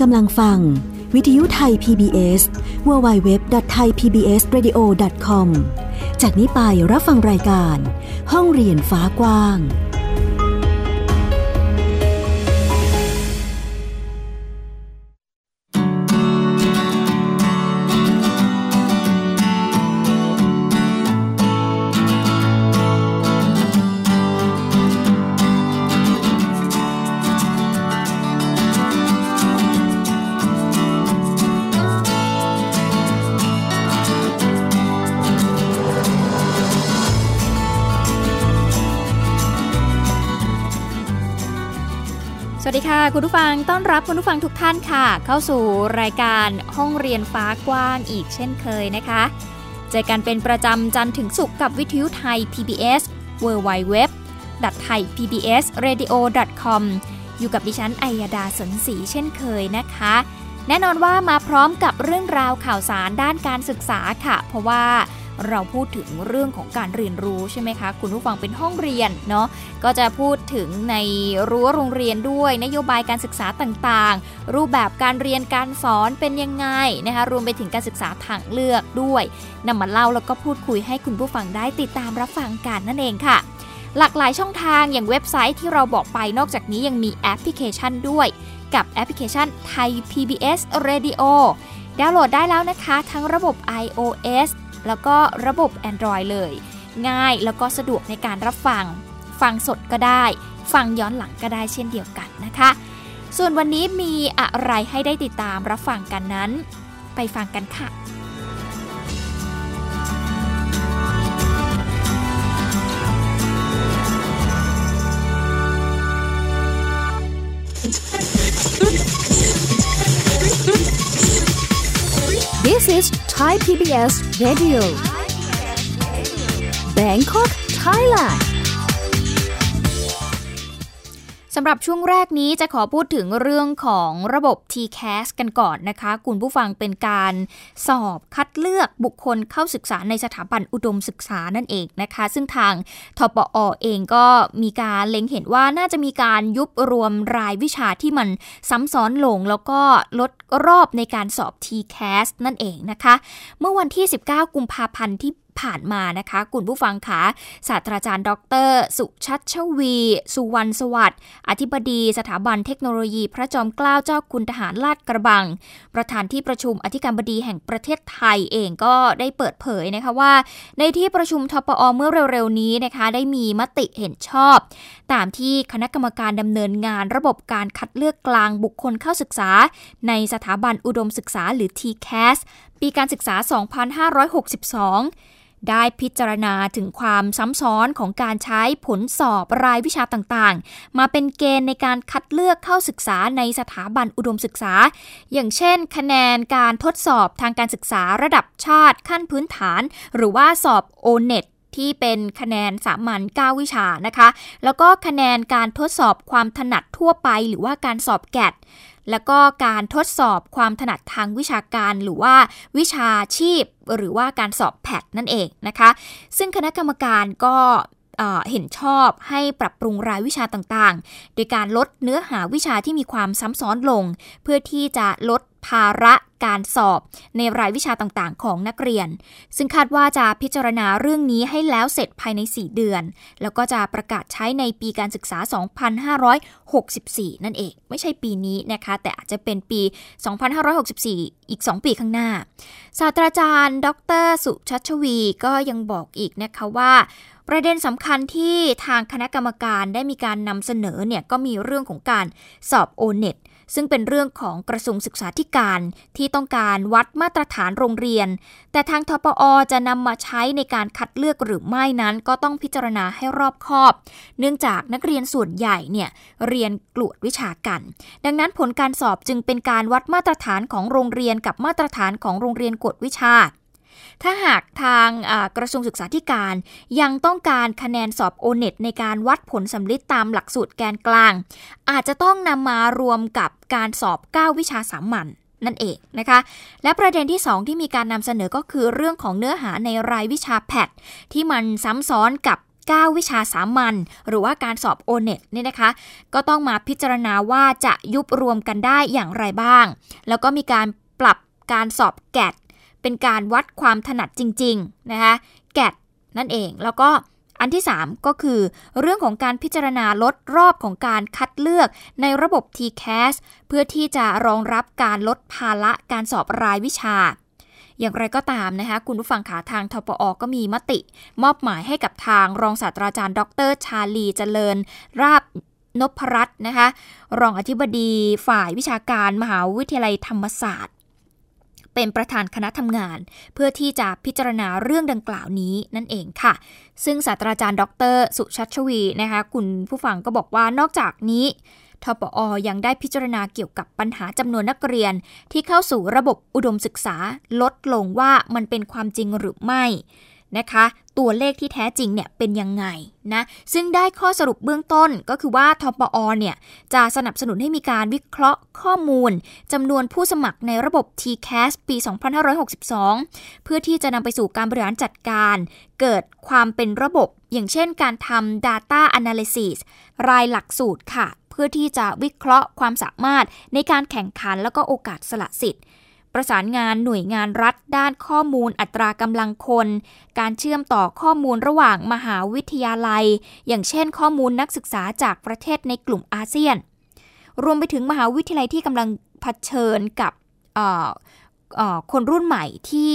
กำลังฟัง วิทยุไทย PBS www.thaipbsradio.com จากนี้ไปรับฟังรายการ ห้องเรียนฟ้ากว้าง คุณผู้ฟังต้อนรับคุณผู้ฟังทุกท่านค่ะ เข้าสู่รายการห้องเรียนฟ้ากว้างอีกเช่นเคยนะคะ เจอกันเป็นประจำจันทร์ถึงศุกร์กับวิทยุไทย PBS www thaipbsradio.com อยู่กับดิฉันไอยดาสนศรีเช่นเคยนะคะ แน่นอนว่ามาพร้อมกับเรื่องราวข่าวสารด้านการศึกษาค่ะ เพราะว่า เราพูดถึงเรื่องของการเรียนรู้ใช่ไหมคะ คุณผู้ฟังเป็นห้องเรียนเนาะก็จะพูดถึงในรั้วโรงเรียนด้วย นโยบายการศึกษาต่างๆ รูปแบบการเรียนการสอนเป็นยังไงนะคะรวมไปถึงการศึกษาทางเลือกด้วยนำมาเล่าแล้วก็พูดคุยให้คุณผู้ฟังได้ติดตามรับฟังกันนั่นเองค่ะหลากหลายช่องทางอย่างเว็บไซต์ที่เราบอกไปนอกจากนี้ยังมีแอปพลิเคชันด้วย กับแอปพลิเคชันไทย PBS Radio ดาวน์โหลดได้แล้วนะคะ ทั้งระบบ iOS แล้วก็ระบบ Android เลย ง่ายแล้วก็สะดวกในการรับฟัง ฟังสดก็ได้ ฟังย้อนหลังก็ได้เช่นเดียวกันนะคะ ส่วนวันนี้มีอะไรให้ได้ติดตามรับฟังกันนั้น ไปฟังกันค่ะ This is Thai PBS Radio. Bangkok Thailand สำหรับช่วงแรกนี้จะขอพูดถึงเรื่องของระบบ TCAS กันก่อนนะคะ คุณผู้ฟังเป็นการสอบคัดเลือกบุคคลเข้าศึกษาในสถาบันอุดมศึกษานั่นเองนะคะ ซึ่งทางทปอเองก็มีการเล็งเห็นว่าน่าจะมีการยุบรวมรายวิชาที่มันซ้ำซ้อนลงแล้วก็ลดรอบในการสอบ TCAS นั่นเองนะคะ เมื่อวันที่ 19 กุมภาพันธ์ที่ ผ่านมานะคะคุณผู้ฟังคะศาสตราจารย์ ดร สุชัชวี สุวรรณสวัสดิ์อธิบดีสถาบันเทคโนโลยี พระจอมเกล้าเจ้าคุณทหารลาดกระบัง ประธานที่ประชุมอธิการบดีแห่งประเทศไทยเองก็ได้เปิดเผยนะคะว่า ในที่ประชุมทปอเมื่อเร็วๆนี้นะคะ ได้มีมติเห็นชอบ ตามที่คณะกรรมการดำเนินงานระบบการคัดเลือกกลางบุคคลเข้าศึกษา ในสถาบันอุดมศึกษาหรือ TCAS ปีการศึกษา 2562 ได้พิจารณาถึงความซ้ำซ้อนของการใช้ผลสอบรายวิชาต่างๆ มาเป็นเกณฑ์ในการคัดเลือกเข้าศึกษาในสถาบันอุดมศึกษา อย่างเช่น คะแนนการทดสอบทางการศึกษาระดับชาติขั้นพื้นฐาน หรือว่าสอบ o n e t ที่เป็นคะแนนสามัญ9วิชานะคะ แล้วก็คะแนนการทดสอบความถนัดทั่วไป หรือว่าการสอบแกด แล้วก็การทดสอบความถนัดทางวิชาการหรือว่าวิชาชีพ หรือว่าการสอบแพทนั่นเองนะคะ ซึ่งคณะกรรมการก็เห็นชอบให้ปรับปรุงรายวิชาต่างๆ โดยการลดเนื้อหาวิชาที่มีความซ้ำซ้อนลง เพื่อที่จะลด ภาระการสอบในรายวิชาต่างๆ ของนักเรียน ซึ่งคาดว่าจะพิจารณาเรื่องนี้ให้แล้วเสร็จภายใน 4 เดือน แล้วก็จะประกาศใช้ในปีการศึกษา 2564 นั่นเอง ไม่ใช่ปีนี้นะคะ แต่อาจจะเป็นปี 2564 อีก 2 ปีข้างหน้า ศาสตราจารย์ ดร สุชัชวีก็ยังบอกอีกนะคะว่าประเด็นสำคัญที่ทางคณะกรรมการได้มีการนำเสนอเนี่ยก็มีเรื่องของการสอบโอเน็ต ซึ่งเป็นเรื่องของกระทรวงศึกษาธิการที่ต้องการวัดมาตรฐานโรงเรียน แต่ทางทปอจะนำมาใช้ในการคัดเลือกหรือไม่นั้น ก็ต้องพิจารณาให้รอบคอบ เนื่องจากนักเรียนส่วนใหญ่เนี่ยเรียนกลวดวิชากัน ดังนั้นผลการสอบจึงเป็นการวัดมาตรฐานของโรงเรียนกับมาตรฐานของโรงเรียนกวดวิชา ถ้าหากทางกระทรวงศึกษาธิการ ยังต้องการคะแนนสอบโอเน็ตในการวัดผลสำลิดตามหลักสูตรแกนกลาง อาจจะต้องนำมารวมกับการสอบ 9 วิชาสามัญนั่นเองนะคะ และประเด็นที่ 2 ที่มีการนำเสนอก็คือเรื่องของเนื้อหาในรายวิชาแพทที่มันซ้ำซ้อนกับ9 วิชาสามัญหรือว่าการสอบโอเน็ตเนี่ยนะคะ ก็ต้องมาพิจารณาว่าจะยุบรวมกันได้อย่างไรบ้าง แล้วก็มีการปรับการสอบแกด เป็นการวัดความถนัดจริงๆนะคะแกดนั่นเอง แล้วก็อันที่ 3 ก็คือ เรื่องของการพิจารณาลดรอบของการคัดเลือกในระบบ TCAS เพื่อที่จะรองรับการลดภาระการสอบรายวิชา อย่างไรก็ตามนะคะ คุณผู้ฟังขาทางทปอก็มีมติ มอบหมายให้กับทางรองศาสตราจารย์ ดร ชาลีเจริญ ราบนพรัตน์นะคะ รองอธิบดีฝ่ายวิชาการมหาวิทยาลัยธรรมศาสตร์ เป็นประธานคณะทำงาน เพื่อที่จะพิจารณาเรื่องดังกล่าวนี้นั่นเองค่ะ ซึ่งศาสตราจารย์ ดร สุชัชวีนะคะคุณผู้ฟังก็บอกว่านอกจากนี้ทปอยังได้พิจารณาเกี่ยวกับปัญหาจำนวนนักเรียน ที่เข้าสู่ระบบอุดมศึกษาลดลงว่ามันเป็นความจริงหรือไม่ นะคะ ตัวเลขที่แท้จริงเนี่ยเป็นยังไงนะซึ่งได้ข้อสรุปเบื้องต้นก็คือว่าทปอเนี่ยจะสนับสนุนให้มีการวิเคราะห์ข้อมูลจำนวนผู้สมัครในระบบ TCAS ปี 2562 เพื่อที่จะนำไปสู่การบริหารจัดการ เกิดความเป็นระบบ อย่างเช่นการทำ data analysis รายหลักสูตรค่ะ เพื่อที่จะวิเคราะห์ความสามารถในการแข่งขันแล้วก็โอกาสสละสิทธิ์ ประสานงานหน่วยงานรัฐด้านข้อมูลอัตรากำลังคน การเชื่อมต่อข้อมูลระหว่างมหาวิทยาลัย อย่างเช่น ข้อมูลนักศึกษาจากประเทศในกลุ่มอาเซียน รวมไปถึงมหาวิทยาลัยที่กำลังเผชิญกับคนรุ่นใหม่ที่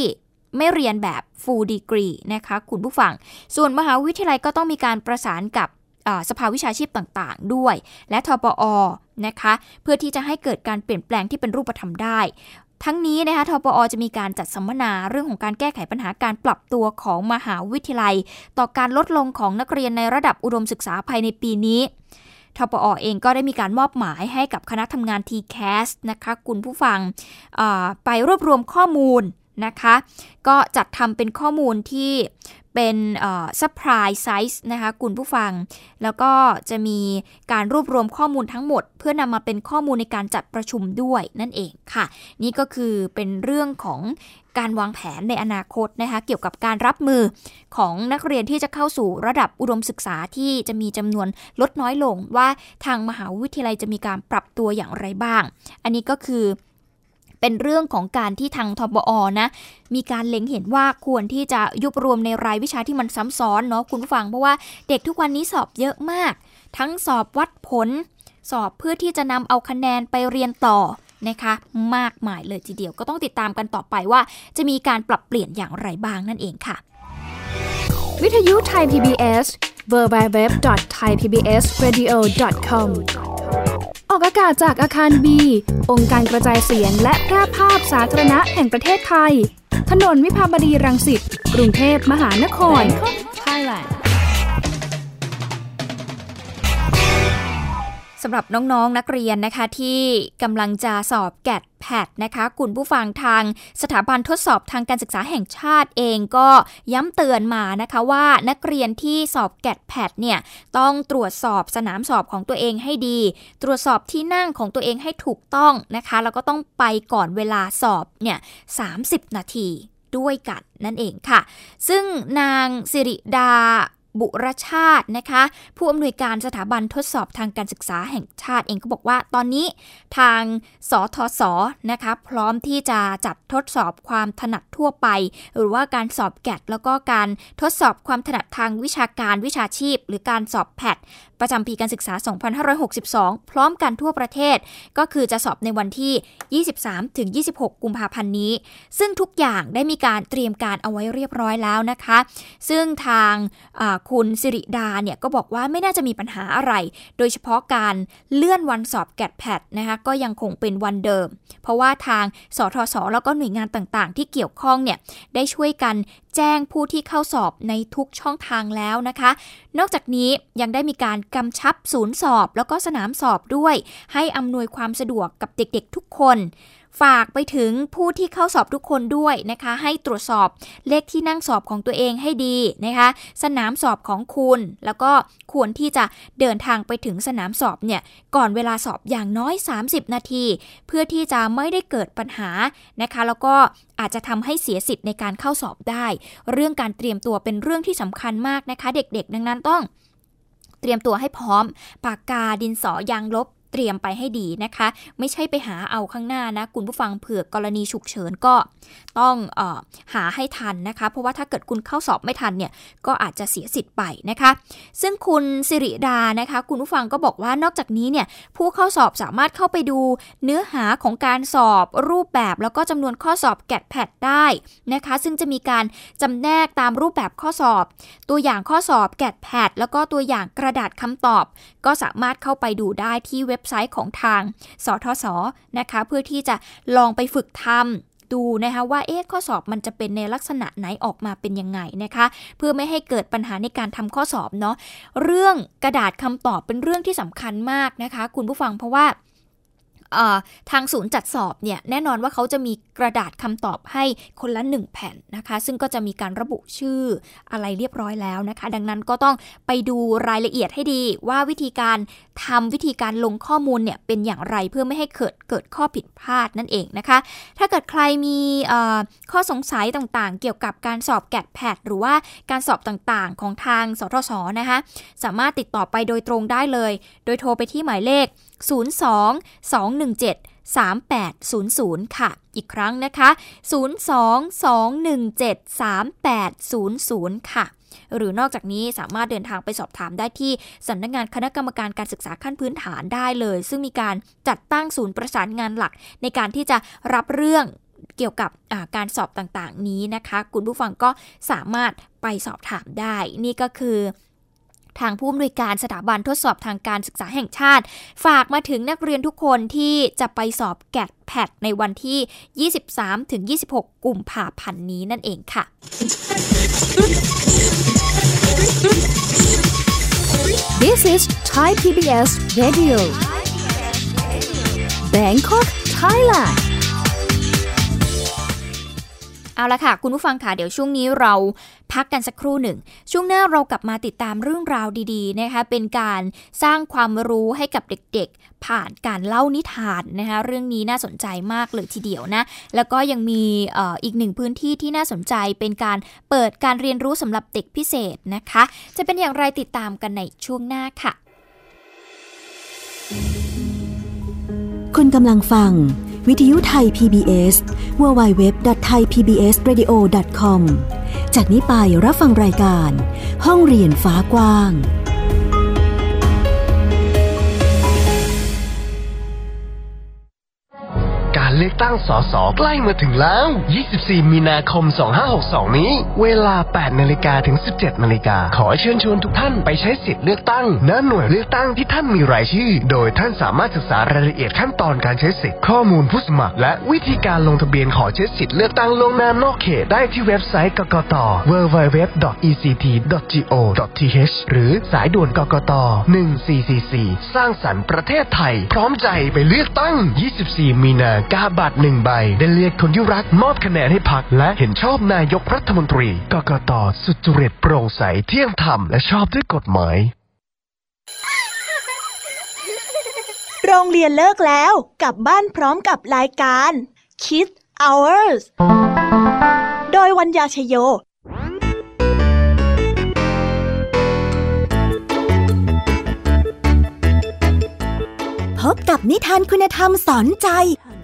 ไม่เรียนแบบ full degree นะคะคุณผู้ฟัง ส่วนมหาวิทยาลัยก็ต้องมีการประสานกับสภาวิชาชีพต่างๆ ด้วย และทปอนะคะ เพื่อที่จะให้เกิดการเปลี่ยนแปลงที่เป็นรูปธรรมได้ ทั้งนี้นะคะทปอจะมีการจัดสัมมนาเรื่องของการแก้ไขปัญหาการปรับตัวของมหาวิทยาลัย ต่อการลดลงของนักเรียนในระดับอุดมศึกษาภายในปีนี้ทปอเองก็ได้มีการมอบหมายให้กับคณะทำงาน TCAS นะคะคุณผู้ฟังไปรวบรวมข้อมูลนะคะ ก็จัดทำเป็นข้อมูลที่ เป็น supply side นะคะคุณผู้ฟัง แล้วก็จะมีการรวบรวมข้อมูลทั้งหมด เพื่อนำมาเป็นข้อมูลในการจัดประชุมด้วยนั่นเองค่ะ นี่ก็คือเป็นเรื่องของการวางแผนในอนาคตนะคะเกี่ยวกับการรับมือของนักเรียนที่จะเข้าสู่ระดับอุดมศึกษาที่จะมีจำนวนลดน้อยลงว่าทางมหาวิทยาลัยจะมีการปรับตัวอย่างไรบ้าง อันนี้ก็คือ เป็นเรื่องของการที่ทางทบอนะมีการเล็งเห็นว่าควรที่จะยุบรวมในรายวิชาที่มันซ้ำซ้อนเนาะคุณผู้ฟังเพราะว่าเด็กทุกวันนี้สอบเยอะมาก ทั้งสอบวัดผล สอบเพื่อที่จะนำเอาคะแนนไปเรียนต่อนะคะมากมายเลยทีเดียวก็ต้องติดตามกันต่อไปว่า จะมีการปรับเปลี่ยนอย่างไรบ้างนั่นเองค่ะ วิทยุไทย PBS www.thaipbsradio.com ออกอากาศจากอาคารบี องค์การกระจายเสียงและแพร่ภาพสาธารณะแห่งประเทศไทย ถนนวิภาวดีรังสิต กรุงเทพมหานคร Thailand สำหรับน้องๆนนักเรียนนะคะที่กำลังจะสอบแกดแพดนะคะคุณผู้ฟังทางสถาบันทดสอบทางการศึกษาแห่งชาติเองก็ย้ำเตือนมานะคะว่านักเรียนที่สอบแกดแพดเนี่ยต้องตรวจสอบสนามสอบของตัวเองให้ดี ตรวจสอบที่นั่งของตัวเองให้ถูกต้องนะคะแล้วก็ต้องไปก่อนเวลาสอบเนี่ย30 นาทีด้วยกันนั่นเองค่ะ ซึ่งนางสิริดา บุรชาตินะคะ ผู้อำนวยการสถาบันทดสอบทางการศึกษาแห่งชาติเองก็บอกว่าตอนนี้ทางสทศนะคะพร้อมที่จะจัดทดสอบความถนัดทั่วไป หรือว่าการสอบแกดแล้วก็การทดสอบความถนัดทางวิชาการวิชาชีพ หรือการสอบแพทประจำปีการศึกษา 2562 พร้อมกันทั่วประเทศ ก็คือจะสอบในวันที่ 23-26 กุมภาพันธ์นี้ ซึ่งทุกอย่างได้มีการเตรียมการเอาไว้เรียบร้อยแล้วนะคะ ซึ่งทางคุณสิริดาเนี่ยก็บอกว่าไม่น่าจะมีปัญหาอะไร โดยเฉพาะการเลื่อนวันสอบแกดแพดนะคะก็ยังคงเป็นวันเดิม เพราะว่าทางสทศแล้วก็หน่วยงานต่างๆ ที่เกี่ยวข้องเนี่ยได้ช่วยกันแจ้งผู้ที่เข้าสอบในทุกช่องทางแล้วนะคะ นอกจากนี้ยังได้มีการกำชับศูนย์สอบ แล้วก็สนามสอบด้วย ให้อำนวยความสะดวกกับเด็กๆทุกคน ฝากไปถึงผู้ที่เข้าสอบทุกคนด้วยนะคะ ให้ตรวจสอบเลขที่นั่งสอบของตัวเองให้ดีนะคะ สนามสอบของคุณ แล้วก็ควรที่จะเดินทางไปถึงสนามสอบเนี่ยก่อนเวลาสอบอย่างน้อย 30 นาที เพื่อที่จะไม่ได้เกิดปัญหานะคะ แล้วก็อาจจะทำให้เสียสิทธิ์ในการเข้าสอบได้ เรื่องการเตรียมตัวเป็นเรื่องที่สำคัญมากนะคะ เด็กๆ ดังนั้นต้องเตรียมตัวให้พร้อม ปากกาดินสอยางลบ เตรียมไปให้ดีนะคะ ไม่ใช่ไปหาเอาข้างหน้านะ คุณผู้ฟังเผื่อกรณีฉุกเฉินก็ต้องออหาให้ทันนะคะ เพราะว่าถ้าเกิดคุณเข้าสอบไม่ทันเนี่ยก็อาจจะเสียสิทธิ์ไปนะคะ ซึ่งคุณสิริดานะคะ คุณผู้ฟังก็บอกว่านอกจากนี้เนี่ยผู้เข้าสอบสามารถเข้าไปดูเนื้อหาของการสอบรูปแบบแล้วก็จำนวนข้อสอบแกดแพดได้นะคะ ซึ่งจะมีการจำแนกตามรูปแบบข้อสอบ ตัวอย่างข้อสอบแกดแพดแล้วก็ตัวอย่างกระดาษคำตอบ ก็สามารถเข้าไปดูได้ที่เว็บไซต์ของทางสทศนะคะเพื่อที่จะลองไปฝึกทำดูนะคะว่าเอ๊ะข้อสอบมันจะเป็นในลักษณะไหนออกมาเป็นยังไงนะคะ เพื่อไม่ให้เกิดปัญหาในการทำข้อสอบเนาะเรื่องกระดาษคำตอบเป็นเรื่องที่สำคัญมากนะคะ คุณผู้ฟังเพราะว่า ทางศูนย์จัดสอบเนี่ยแน่นอนว่าเขาจะมีกระดาษคำตอบให้คนละ 1 แผ่นนะคะ ซึ่งก็จะมีการระบุชื่ออะไรเรียบร้อยแล้วนะคะ ดังนั้นก็ต้องไปดูรายละเอียดให้ดีว่าวิธีการทำวิธีการลงข้อมูลเนี่ยเป็นอย่างไรเพื่อไม่ให้เกิดเกิดข้อผิดพลาดนั่นเองนะคะ ถ้าเกิดใครมีข้อสงสัยต่างๆ เกี่ยวกับการสอบแกดแพดหรือว่าการสอบต่างๆ ของทางสทศนะคะสามารถติดต่อไปโดยตรงได้เลย โดยโทรไปที่หมายเลข 02 2 1 3800 ค่ะ อีกครั้งนะคะ 02-217-3800 ค่ะ หรือนอกจากนี้สามารถเดินทางไปสอบถามได้ที่สำนักงงานคณะกรรมการการศึกษาขั้นพื้นฐานได้เลย ซึ่งมีการจัดตั้งศูนย์ประสานงานหลัก ในการที่จะรับเรื่องเกี่ยวกับการสอบต่างๆ นี้นะคะ คุณผู้ฟังก็สามารถไปสอบถามได้ นี่ก็คือ ทางผู้อำนวยการสถาบันทดสอบทางการศึกษาแห่งชาติ ฝากมาถึงนักเรียนทุกคนที่จะไปสอบแกดแพดในวันที่ 23-26 กุมภาพันธ์นี้นั่นเองค่ะ This is Thai PBS Radio Bangkok Thailand เอาละค่ะ คุณผู้ฟังค่ะเดี๋ยวช่วงนี้เราพักกันสักครู่หนึ่ง ช่วงหน้าเรากลับมาติดตามเรื่องราวดีๆนะคะ เป็นการสร้างความรู้ให้กับเด็กๆ ผ่านการเล่านิทานนะคะเรื่องนี้น่าสนใจมากเลยทีเดียวนะ แล้วก็ยังมีออีกหนึ่งพื้นที่ที่น่าสนใจเป็นการเปิดการเรียนรู้สำหรับเด็กพิเศษนะคะ จะเป็นอย่างไรติดตามกันในช่วงหน้าค่ะ คุณกำลังฟัง วิทยุไทย PBS www.thaipbsradio.com จากนี้ไปรับฟังรายการ ห้องเรียนฟ้ากว้าง เลือกตั้งสสใกล้มาถึงแล้ว 24 มีนาคม 2562 นี้ เวลา 8 นาฬิกาถึง 17 นาฬิกา ขอเชิญชวนทุกท่านไปใช้สิทธิ์เลือกตั้งณหน่วยเลือกตั้งที่ท่านมีรายชื่อ โดยท่านสามารถศึกษารายละเอียดขั้นตอนการใช้สิทธิ์ข้อมูลผู้สมัคร และวิธีการลงทะเบียนขอใช้สิทธิ์เลือกตั้งลงนามนอกเขตได้ที่เว็บไซต์กกต www.ect.go.th หรือสายด่วนกกต 1444 สร้างสรรค์ประเทศไทย พร้อมใจไปเลือกตั้ง 24 มีนาคมบัตรหนึ่งใบ ได้เลือกคนที่รักมอบคะแนนให้พักและเห็นชอบนายกรัฐมนตรี กกตสุจริตโปร่งใสเที่ยงธรรมและชอบด้วยกฎหมาย โรงเรียนเลิกแล้ว กลับบ้านพร้อมกับรายการ Kids Hours โดยวัญญาชยโยพบกับนิทานคุณธรรมสอนใจ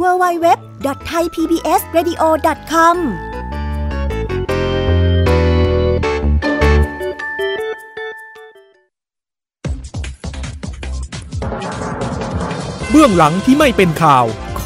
www.thaipbsradio.com เบื้องหลังที่ไม่เป็นข่าว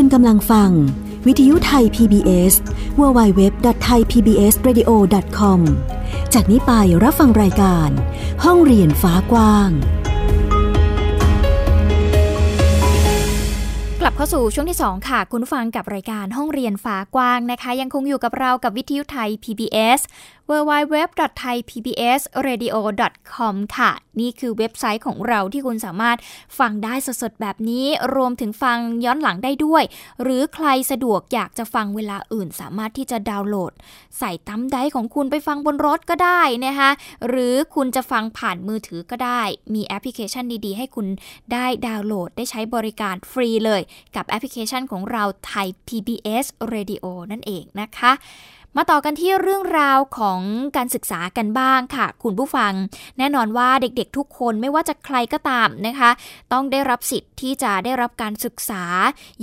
คุณกำลังฟัง วิทยุไทย PBS www.thaipbsradio.com จากนี้ไปรับฟังรายการ ห้องเรียนฟ้ากว้าง กลับเข้าสู่ช่วงที่ 2 ค่ะ คุณผู้ฟังกับรายการห้องเรียนฟ้ากว้างนะคะ ยังคงอยู่กับเรากับวิทยุไทย PBS www.thaipbsradio.com ค่ะ นี่คือเว็บไซต์ของเราที่คุณสามารถฟังได้สดๆ แบบนี้ รวมถึงฟังย้อนหลังได้ด้วย หรือใครสะดวกอยากจะฟังเวลาอื่น สามารถที่จะดาวน์โหลด ใส่ thumb drive ของคุณไปฟังบนรถก็ได้นะคะหรือคุณจะฟังผ่านมือถือก็ได้ มีแอปพลิเคชันดีๆ ให้คุณได้ดาวน์โหลดได้ใช้บริการฟรีเลย กับแอปพลิเคชันของเราไทย PBS Radio นั่นเองนะคะ มาต่อกันที่เรื่องราวของการศึกษากันบ้างค่ะ คุณผู้ฟัง แน่นอนว่าเด็กๆทุกคนไม่ว่าจะใครก็ตามนะคะ ต้องได้รับสิทธิ์ที่จะได้รับการศึกษา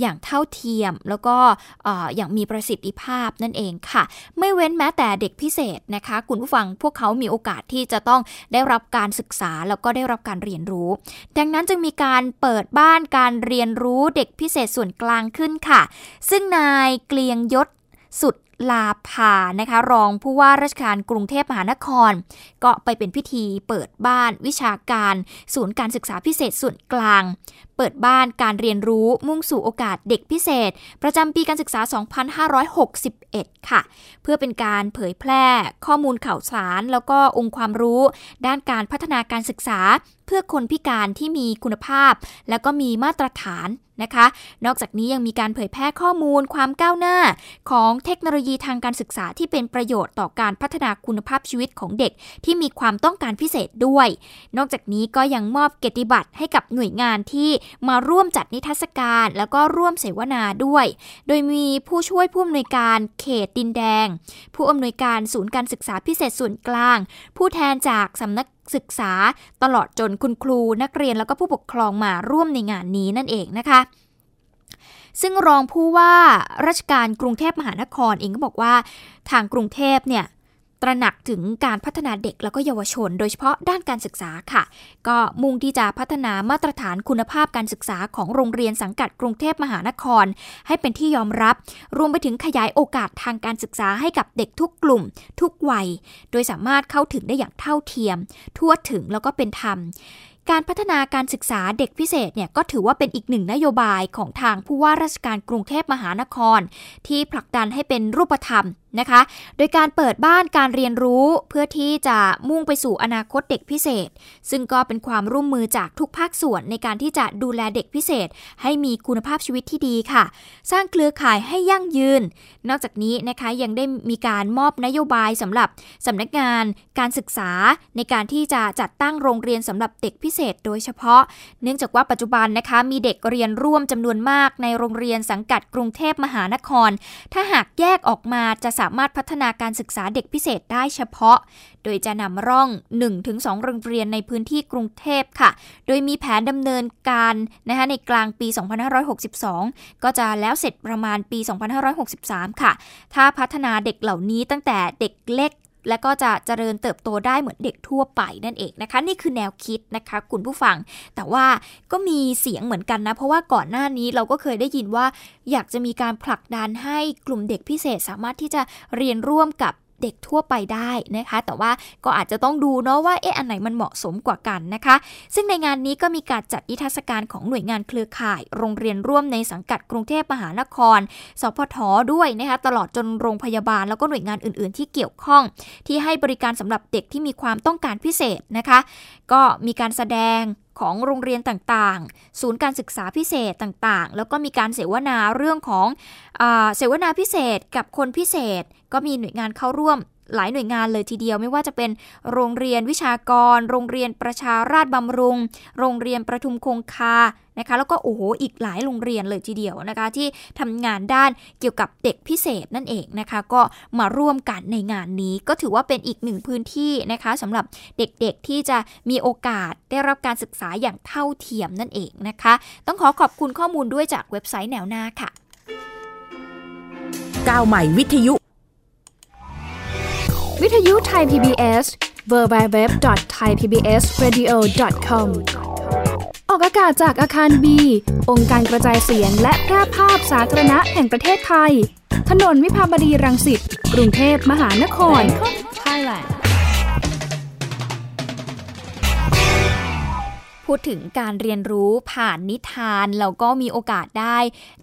อย่างเท่าเทียม แล้วก็เอ่ออย่างมีประสิทธิภาพนั่นเองค่ะ ไม่เว้นแม้แต่เด็กพิเศษนะคะ คุณผู้ฟังพวกเขามีโอกาสที่จะต้องได้รับการศึกษาแล้วก็ได้รับการเรียนรู้ ดังนั้นจึงมีการเปิดบ้านการเรียนรู้เด็กพิเศษส่วนกลางขึ้นค่ะ ซึ่งนายเกลียงยศสุด ลาภานะคะ รองผู้ว่าราชการกรุงเทพมหานคร ก็ไปเป็นพิธีเปิดบ้านวิชาการ ศูนย์การศึกษาพิเศษส่วนกลาง เปิดบ้านการเรียนรู้มุ่งสู่โอกาสเด็กพิเศษ ประจำปีการศึกษา 2561 ค่ะ เพื่อเป็นการเผยแพร่ข้อมูลข่าวสาร แล้วก็องค์ความรู้ ด้านการพัฒนาการศึกษาเพื่อคนพิการที่มีคุณภาพ แล้วก็มีมาตรฐานนะคะ นอกจากนี้ยังมีการเผยแพร่ข้อมูลความก้าวหน้า ของเทคโนโลยีทางการศึกษาที่เป็นประโยชน์ต่อการพัฒนาคุณภาพชีวิตของเด็กที่มีความต้องการพิเศษด้วย นอกจากนี้ก็ยังมอบเกียรติบัตรให้กับหน่วยงานที่มาร่วมจัดนิทรรศการ แล้วก็ร่วมเสวนาด้วย โดยมีผู้ช่วยผู้อำนวยการเขตดินแดง ผู้อำนวยการศูนย์การศึกษาพิเศษส่วนกลาง ผู้แทนจากสำนักศึกษา ตลอดจนคุณครูนักเรียนแล้วก็ผู้ปกครองมาร่วมในงานนี้นั่นเองนะคะซึ่งรองผู้ว่าราชการกรุงเทพมหานครเองก็บอกว่า ทางกรุงเทพเนี่ย ตระหนักถึงการพัฒนาเด็กแล้วก็เยาวชน โดยเฉพาะด้านการศึกษาค่ะ ก็มุ่งที่จะพัฒนามาตรฐานคุณภาพการศึกษาของโรงเรียนสังกัดกรุงเทพมหานคร ให้เป็นที่ยอมรับ รวมไปถึงขยายโอกาสทางการศึกษาให้กับเด็กทุกกลุ่ม ทุกวัย โดยสามารถเข้าถึงได้อย่างเท่าเทียม ทั่วถึงแล้วก็เป็นธรรม การพัฒนาการศึกษาเด็กพิเศษเนี่ยก็ถือว่าเป็นอีกหนึ่งนโยบายของทางผู้ว่าราชการกรุงเทพมหานคร ที่ผลักดันให้เป็นรูปธรรมนะคะ โดยการเปิดบ้านการเรียนรู้เพื่อที่จะมุ่งไปสู่อนาคตเด็กพิเศษ ซึ่งก็เป็นความร่วมมือจากทุกภาคส่วนในการที่จะดูแลเด็กพิเศษ ให้มีคุณภาพชีวิตที่ดีค่ะ สร้างเครือข่ายให้ยั่งยืน นอกจากนี้นะคะยังได้มีการมอบนโยบายสำหรับสำนักงาน การศึกษาในการที่จะจัดตั้งโรงเรียนสำหรับเด็กพิเศษโดยเฉพาะ เนื่องจากว่าปัจจุบันนะคะมีเด็กเรียนร่วมจำนวนมากในโรงเรียนสังกัดกรุงเทพมหานคร ถ้าหากแยกออกมาจะสามารถพัฒนาการศึกษาเด็กพิเศษได้เฉพาะ โดยจะนำร่อง 1-2 โรงเรียนในพื้นที่กรุงเทพค่ะ โดยมีแผนดำเนินการนะคะในกลางปี 2562 ก็จะแล้วเสร็จประมาณปี 2563 ค่ะ ถ้าพัฒนาเด็กเหล่านี้ตั้งแต่เด็กเล็ก และก็จะเจริญเติบโตได้เหมือนเด็กทั่วไปนั่นเองนะคะ นี่คือแนวคิดนะคะคุณผู้ฟัง แต่ว่าก็มีเสียงเหมือนกันนะ เพราะว่าก่อนหน้านี้เราก็เคยได้ยินว่า อยากจะมีการผลักดันให้กลุ่มเด็กพิเศษสามารถที่จะเรียนร่วมกับ เด็กทั่วไปได้นะคะ แต่ว่าก็อาจจะต้องดูเนาะว่าเอ๊ะอันไหนมันเหมาะสมกว่ากันนะคะ ซึ่งในงานนี้ก็มีการจัดนิทรรศการของหน่วยงานเครือข่าย โรงเรียนร่วมในสังกัดกรุงเทพมหานคร สพทด้วยนะคะตลอดจนโรงพยาบาลแล้วก็หน่วยงานอื่น ๆ ที่เกี่ยวข้อง ที่ให้บริการสำหรับเด็กที่มีความต้องการพิเศษนะคะ ก็มีการแสดง ของโรงเรียนต่างๆ ศูนย์การศึกษาพิเศษต่างๆ แล้วก็มีการเสวนาเรื่องของอเสวนาพิเศษกับคนพิเศษ ก็มีหน่วยงานเข้าร่วมหลายหน่วยงานเลยทีเดียวไม่ว่าจะเป็นโรงเรียนวิชากร โรงเรียนประชาราชบำรุง โรงเรียนประทุมคงคา นะคะแล้วก็โอ้โหอีกหลายโรงเรียนเลยทีเดียวนะคะที่ทำงานด้านเกี่ยวกับเด็กพิเศษนั่นเองนะคะ ก็มาร่วมกันในงานนี้ก็ถือว่าเป็นอีกหนึ่งพื้นที่นะคะสำหรับเด็กๆที่จะมีโอกาสได้รับการศึกษาอย่างเท่าเทียมนั่นเองนะคะ ต้องขอขอบคุณข้อมูลด้วยจากเว็บไซต์แนวหน้าค่ะก้าวใหม่วิทยุ วิทยุไทย PBS www.thaipbsradio.com ออกอากาศจากอาคารบี องค์การกระจายเสียงและแพร่ภาพสาธารณะแห่งประเทศไทย ถนนวิภาวดีรังสิต กรุงเทพมหานคร พูดถึงการเรียนรู้ผ่านนิทานเราก็มีโอกาสได้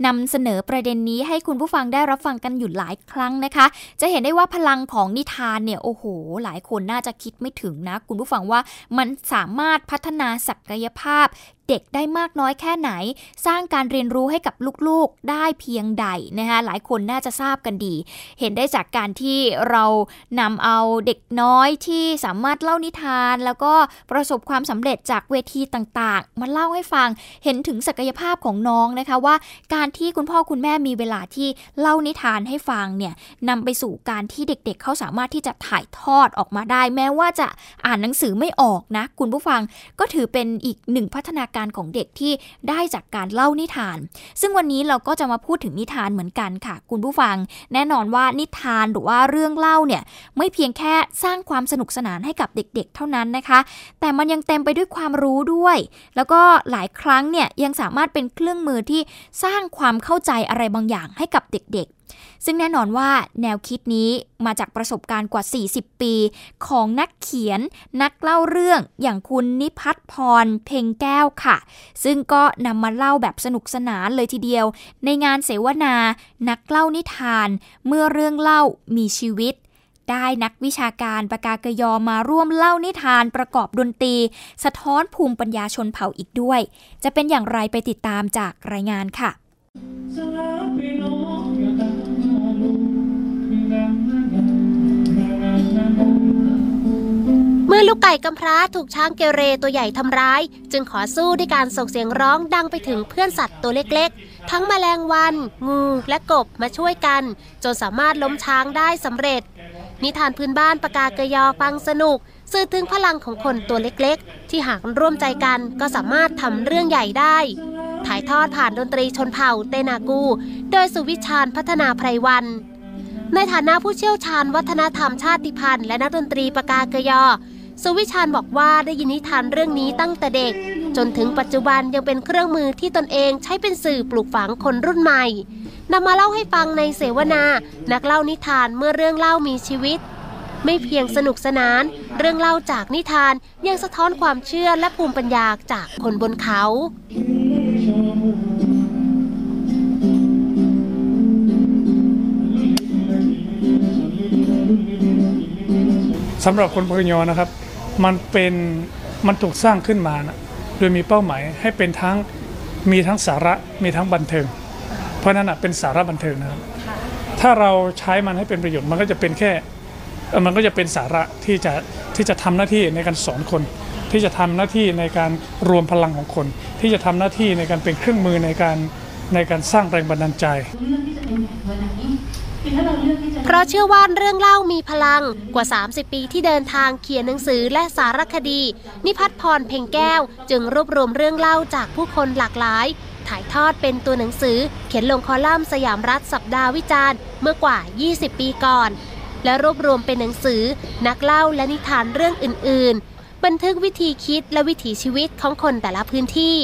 นำเสนอประเด็นนี้ให้คุณผู้ฟังได้รับฟังกันอยู่หลายครั้งนะคะ จะเห็นได้ว่าพลังของนิทานเนี่ยโอ้โห หลายคนน่าจะคิดไม่ถึงนะ คุณผู้ฟังว่ามันสามารถพัฒนาศักยภาพ เด็กได้มากน้อยแค่ไหน สร้างการเรียนรู้ให้กับลูกๆได้เพียงใดนะคะหลายคนน่าจะทราบกันดี เห็นได้จากการที่เรานำเอาเด็กน้อยที่สามารถเล่านิทาน แล้วก็ประสบความสำเร็จจากเวทีต่างๆ มาเล่าให้ฟังเห็นถึงศักยภาพของน้องนะคะว่า การที่คุณพ่อคุณแม่มีเวลาที่เล่านิทานให้ฟังเนี่ยนำไปสู่การที่เด็กๆเเขาสามารถที่จะถ่ายทอดออกมาได้ แม้ว่าจะอ่านหนังสือไม่ออกนะ คุณผู้ฟังก็ถือเป็นอีกหนึ่งพัฒนาการการของเด็กที่ได้จากการเล่านิทาน ซึ่งวันนี้เราก็จะมาพูดถึงนิทานเหมือนกันค่ะ คุณผู้ฟัง แน่นอนว่านิทานหรือว่าเรื่องเล่าเนี่ยไม่เพียงแค่สร้างความสนุกสนานให้กับเด็กๆ เท่านั้นนะคะ แต่มันยังเต็มไปด้วยความรู้ด้วย แล้วก็หลายครั้งเนี่ยยังสามารถเป็นเครื่องมือที่สร้างความเข้าใจอะไรบางอย่างให้กับเด็กๆ ซึ่งแน่นอนว่าแนวคิดนี้มาจากประสบการณ์กว่า 40 ปี ของนักเขียนนักเล่าเรื่องอย่างคุณนิพัฒพร เพ่งแก้วค่ะ ซึ่งก็นำมาเล่าแบบสนุกสนานเลยทีเดียว ในงานเสวนา นักเล่านิทาน เมื่อเรื่องเล่ามีชีวิตได้นักวิชาการประกากยอมาร่วมเล่านิทานประกอบดนตรี สะท้อนภูมิปัญญาชนเผ่าอีกด้วย จะเป็นอย่างไรไปติดตามจากรายงานค่ะ เมื่อลูกไก่กำพร้าถูกช้างเกเรตัวใหญ่ทำร้าย จึงขอสู้ด้วยการส่งเสียงร้องดังไปถึงเพื่อนสัตว์ตัวเล็กๆ ทั้งแมลงวัน งูและกบมาช่วยกัน จนสามารถล้มช้างได้สำเร็จ นิทานพื้นบ้านปากาเกยอฟังสนุก สื่อถึงพลังของคนตัวเล็กๆ ที่หากร่วมใจกันก็สามารถทำเรื่องใหญ่ได้ ถ่ายทอดผ่านดนตรีชนเผ่าเตนากู โดยสุวิชาญพัฒนาไพรวันในฐานะผู้เชี่ยวชาญวัฒนธรรมชาติพันธุ์และนักดนตรีปากาเกยอ สุวิชาญบอกว่าได้ยินนิทานเรื่องนี้ตั้งแต่เด็ก จนถึงปัจจุบันยังเป็นเครื่องมือที่ตนเองใช้เป็นสื่อปลูกฝังคนรุ่นใหม่นำมาเล่าให้ฟังในเสวนา นักเล่านิทานเมื่อเรื่องเล่ามีชีวิต ไม่เพียงสนุกสนาน เรื่องเล่าจากนิทานยังสะท้อนความเชื่อและภูมิปัญญาจากคนบนเขาสำหรับคนพยอนะครับ มันเป็นมันถูกสร้างขึ้นมานะโดยมีเป้าหมายให้เป็นทั้งมีทั้งสาระมีทั้งบันเทิง เพราะนั้นเป็นสาระบันเทิงนะครับถ้าเราใช้มันให้เป็นประโยชน์มันก็จะเป็นแค่มันก็จะเป็นสาระที่จะที่จะทำหน้าที่ในการสอนคน ที่จะทำหน้าที่ในการรวมพลังของคน ที่จะทำหน้าที่ในการเป็นเครื่องมือในการในการสร้างแรงบันดาลใจ เพราะเชื่อว่าเรื่องเล่ามีพลังกว่า 30 ปีที่เดินทางเขียนหนังสือและสารคดี นิพัฒพรเพ่งแก้ว จึงรวบรวมเรื่องเล่าจากผู้คนหลากหลาย ถ่ายทอดเป็นตัวหนังสือ เขียนลงคอลัมน์สยามรัฐสัปดาห์วิจารณ์เมื่อกว่า 20 ปีก่อน และรวบรวมเป็นหนังสือ นักเล่าและนิทานเรื่องอื่น ๆ บันทึกวิธีคิดและวิถีชีวิตของคนแต่ละพื้นที่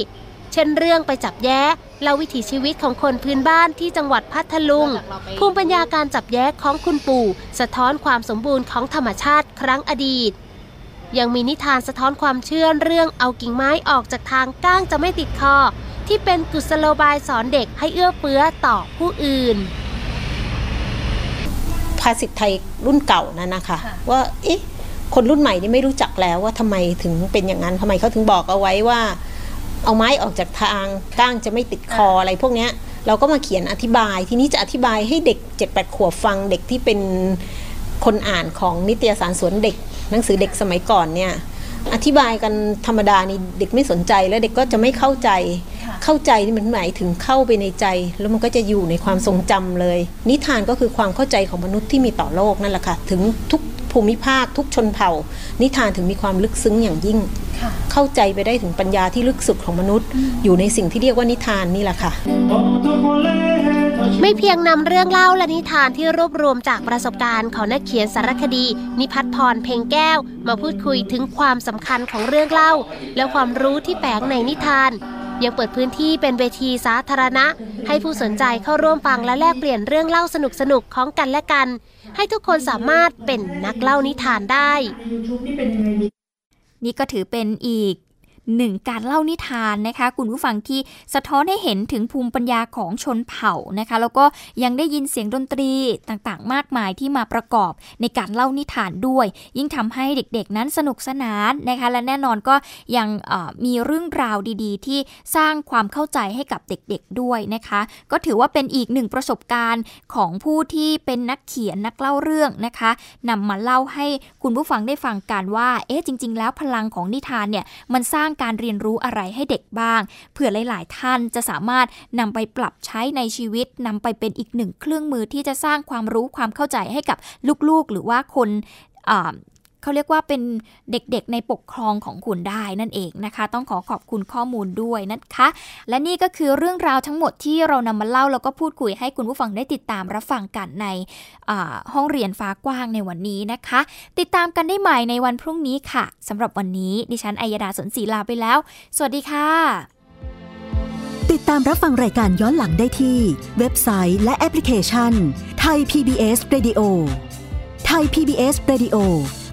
เช่นเรื่องไปจับแย้ เล่าวิถีชีวิตของคนพื้นบ้านที่จังหวัดพัทลุง ภูมิปัญญาการจับแยกของคุณปู่ สะท้อนความสมบูรณ์ของธรรมชาติครั้งอดีต ยังมีนิทานสะท้อนความเชื่อเรื่องเอากิ่งไม้ออกจากทางก้างจะไม่ติดคอ ที่เป็นกุศโลบายสอนเด็กให้เอื้อเฟื้อต่อผู้อื่น ภาษิตไทยรุ่นเก่านั่นนะคะว่าเอ๊ะคนรุ่นใหม่นี่ไม่รู้จักแล้วว่าทำไมถึงเป็นอย่างนั้นทำไมเขาถึงบอกเอาไว้ว่า เอาไม้ออกจากทางก้างจะไม่ติดคออะไรพวกเนี้ยเราก็มาเขียนอธิบาย ทีนี้จะอธิบายให้เด็ก7จ็ดแปดขวบฟังเด็กที่เป็นคนอ่านของนิตยสารสวนเด็ก หนังสือเด็กสมัยก่อนเนี่ยอธิบายกันธรรมดานี่เด็กไม่สนใจแล้วเด็กก็จะไม่เข้าใจ เข้าใจนี่มันหมายถึงเข้าไปในใจ แล้วมันก็จะอยู่ในความทรงจำเลย นิทานก็คือความเข้าใจของมนุษย์ที่มีต่อโลกนั่นแหละค่ะ ถึงทุก ภูมิภาคทุกชนเผ่า นิทานถึงมีความลึกซึ้งอย่างยิ่ง เข้าใจไปได้ถึงปัญญาที่ลึกสุดของมนุษย์ อยู่ในสิ่งที่เรียกว่านิทานนี่แหละค่ะ ไม่เพียงนำเรื่องเล่าและนิทานที่รวบรวมจากประสบการณ์ของนักเขียนสารคดี นิพัฒน์พร เพ่งแก้ว มาพูดคุยถึงความสำคัญของเรื่องเล่า และความรู้ที่แฝงในนิทานยังเปิดพื้นที่เป็นเวทีสาธารณะ ให้ผู้สนใจเข้าร่วมฟังและแลกเปลี่ยนเรื่องเล่าสนุกๆของกันและกัน ให้ทุกคนสามารถเป็นนักเล่านิทานได้ นี่ก็ถือเป็นอีก หนึ่งการเล่านิทานนะคะคุณผู้ฟังที่สะท้อนให้เห็นถึงภูมิปัญญาของชนเผ่านะคะแล้วก็ยังได้ยินเสียงดนตรีต่างๆ มากมายที่มาประกอบในการเล่านิทานด้วย ยิ่งทำให้เด็กๆนั้นสนุกสนานนะคะและแน่นอนก็ยังมีเรื่องราวดีๆ ที่สร้างความเข้าใจให้กับเด็กๆด้วยนะคะ ก็ถือว่าเป็นอีกหนึ่งประสบการณ์ของผู้ที่เป็นนักเขียนนักเล่าเรื่องนะคะนำมาเล่าให้คุณผู้ฟังได้ฟังกันว่าเอ๊ะจริง ๆ แล้วพลังของนิทานเนี่ยมันสร้างการเรียนรู้อะไรให้เด็กบ้าง เผื่อหลาย ๆ ท่านจะสามารถนำไปปรับใช้ในชีวิตนำไปเป็นอีกหนึ่งเครื่องมือที่จะสร้างความรู้ความเข้าใจให้กับลูก ๆ หรือว่าคน เขาเรียกว่าเป็นเด็กๆในปกครองของคุณได้นั่นเองนะคะ ต้องขอขอบคุณข้อมูลด้วยนะคะ และนี่ก็คือเรื่องราวทั้งหมดที่เรานำมาเล่าแล้วก็พูดคุยให้คุณผู้ฟังได้ติดตามรับฟังกันในห้องเรียนฟ้ากว้างในวันนี้นะคะ ติดตามกันได้ใหม่ในวันพรุ่งนี้ค่ะสำหรับวันนี้ดิฉันอัยดาสนศรีลาไปแล้ว สวัสดีค่ะ ติดตามรับฟังรายการย้อนหลังได้ที่ เว็บไซต์และแอปพลิเคชันไทย PBS Radio ไทย PBS Radio